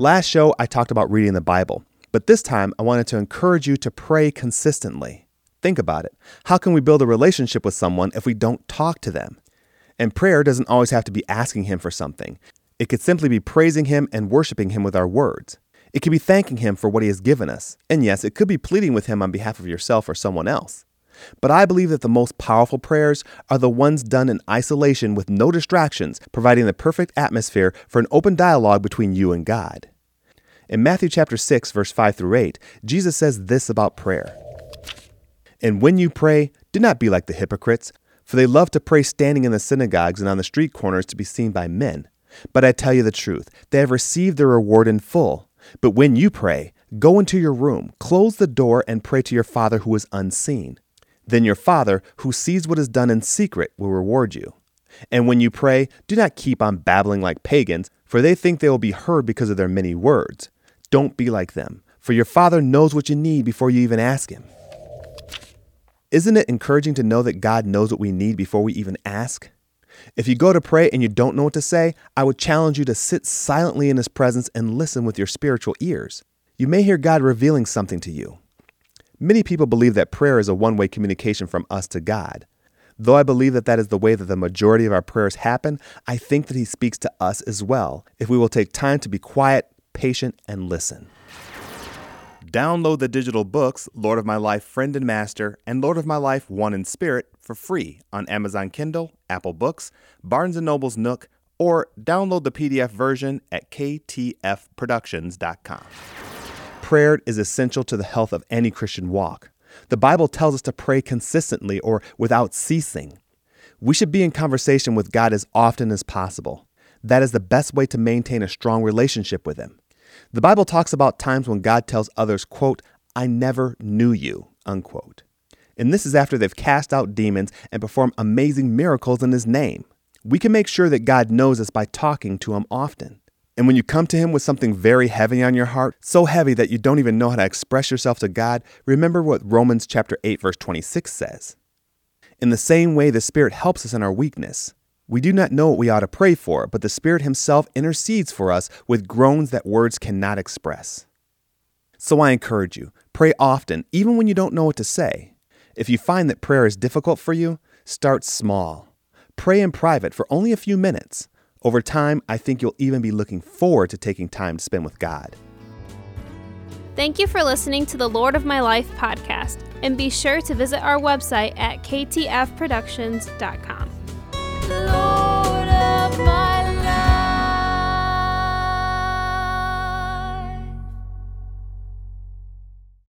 Last show, I talked about reading the Bible, but this time I wanted to encourage you to pray consistently. Think about it. How can we build a relationship with someone if we don't talk to them? And prayer doesn't always have to be asking Him for something, it could simply be praising Him and worshiping Him with our words. It could be thanking Him for what He has given us. And yes, it could be pleading with Him on behalf of yourself or someone else. But I believe that the most powerful prayers are the ones done in isolation with no distractions, providing the perfect atmosphere for an open dialogue between you and God. In Matthew chapter 6 verse 5 through 8, Jesus says this about prayer. And when you pray, do not be like the hypocrites, for they love to pray standing in the synagogues and on the street corners to be seen by men. But I tell you the truth, they have received their reward in full. But when you pray, go into your room, close the door, and pray to your Father who is unseen. Then your Father, who sees what is done in secret, will reward you. And when you pray, do not keep on babbling like pagans, for they think they will be heard because of their many words. Don't be like them, for your Father knows what you need before you even ask Him. Isn't it encouraging to know that God knows what we need before we even ask? If you go to pray and you don't know what to say, I would challenge you to sit silently in His presence and listen with your spiritual ears. You may hear God revealing something to you. Many people believe that prayer is a one way communication from us to God. Though I believe that that is the way that the majority of our prayers happen, I think that He speaks to us as well if we will take time to be quiet, patient, and listen. Download the digital books Lord of My Life Friend and Master and Lord of My Life One in Spirit for free on Amazon Kindle, Apple Books, Barnes & Noble's Nook, or download the PDF version at ktfproductions.com. Prayer is essential to the health of any Christian walk. The Bible tells us to pray consistently or without ceasing. We should be in conversation with God as often as possible. That is the best way to maintain a strong relationship with Him. The Bible talks about times when God tells others, quote, I never knew you, unquote. And this is after they've cast out demons and performed amazing miracles in His name. We can make sure that God knows us by talking to Him often. And when you come to Him with something very heavy on your heart, so heavy that you don't even know how to express yourself to God, remember what Romans chapter 8 verse 26 says. In the same way the Spirit helps us in our weakness. We do not know what we ought to pray for, but the Spirit Himself intercedes for us with groans that words cannot express. So I encourage you, pray often, even when you don't know what to say. If you find that prayer is difficult for you, start small. Pray in private for only a few minutes. Over time, I think you'll even be looking forward to taking time to spend with God. Thank you for listening to the Lord of My Life podcast, and be sure to visit our website at ktfproductions.com.